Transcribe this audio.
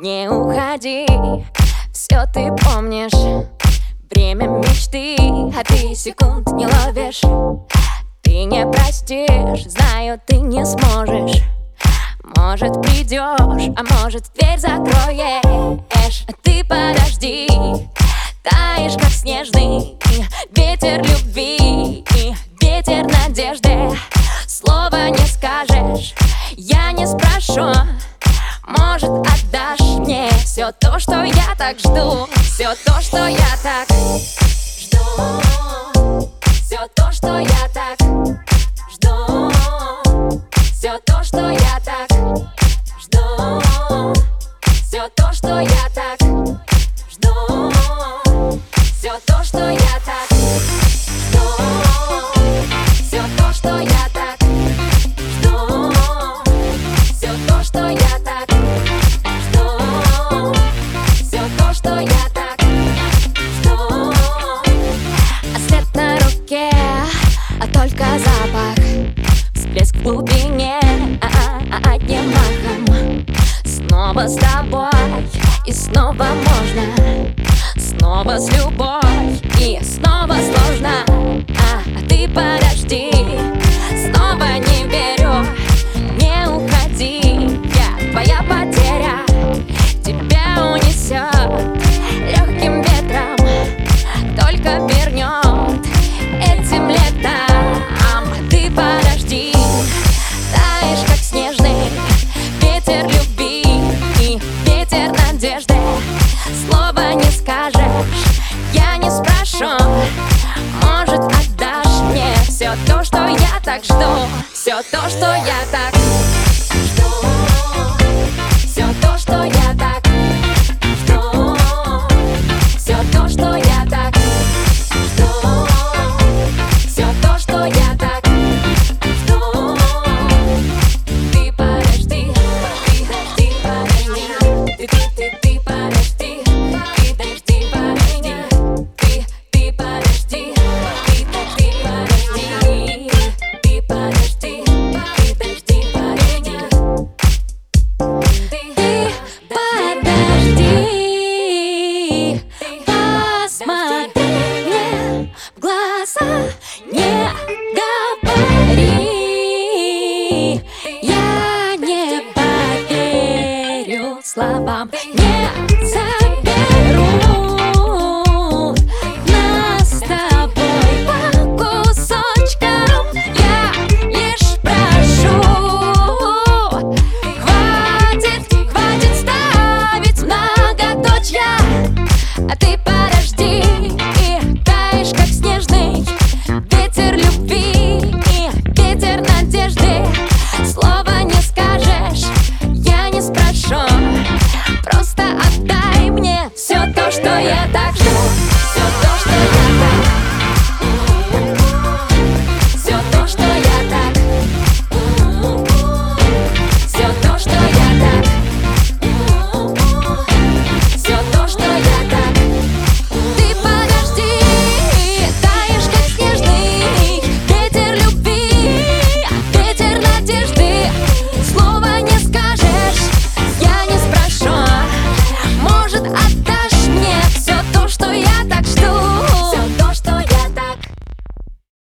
не уходи Все ты помнишь. Время мечты, а ты секунд не ловишь. Ты не простишь, знаю, ты не сможешь. Может придешь, а может дверь закроешь. А Ты подожди, таешь как снежный Ветер любви, ветер надежды. Слова не скажешь, я не спрошу. Может отдашь все то, что я так жду. Все то, что я так жду. Все то, что я так жду. Все то, что я так жду. Все то, что я так только запах. Всплеск в глубине одним махом. Снова с тобой и снова можно. Снова с любовь и снова сложно. А, а ты подожди хорошо Может отдашь мне все то, что я так жду? Все то, что я так Yeah.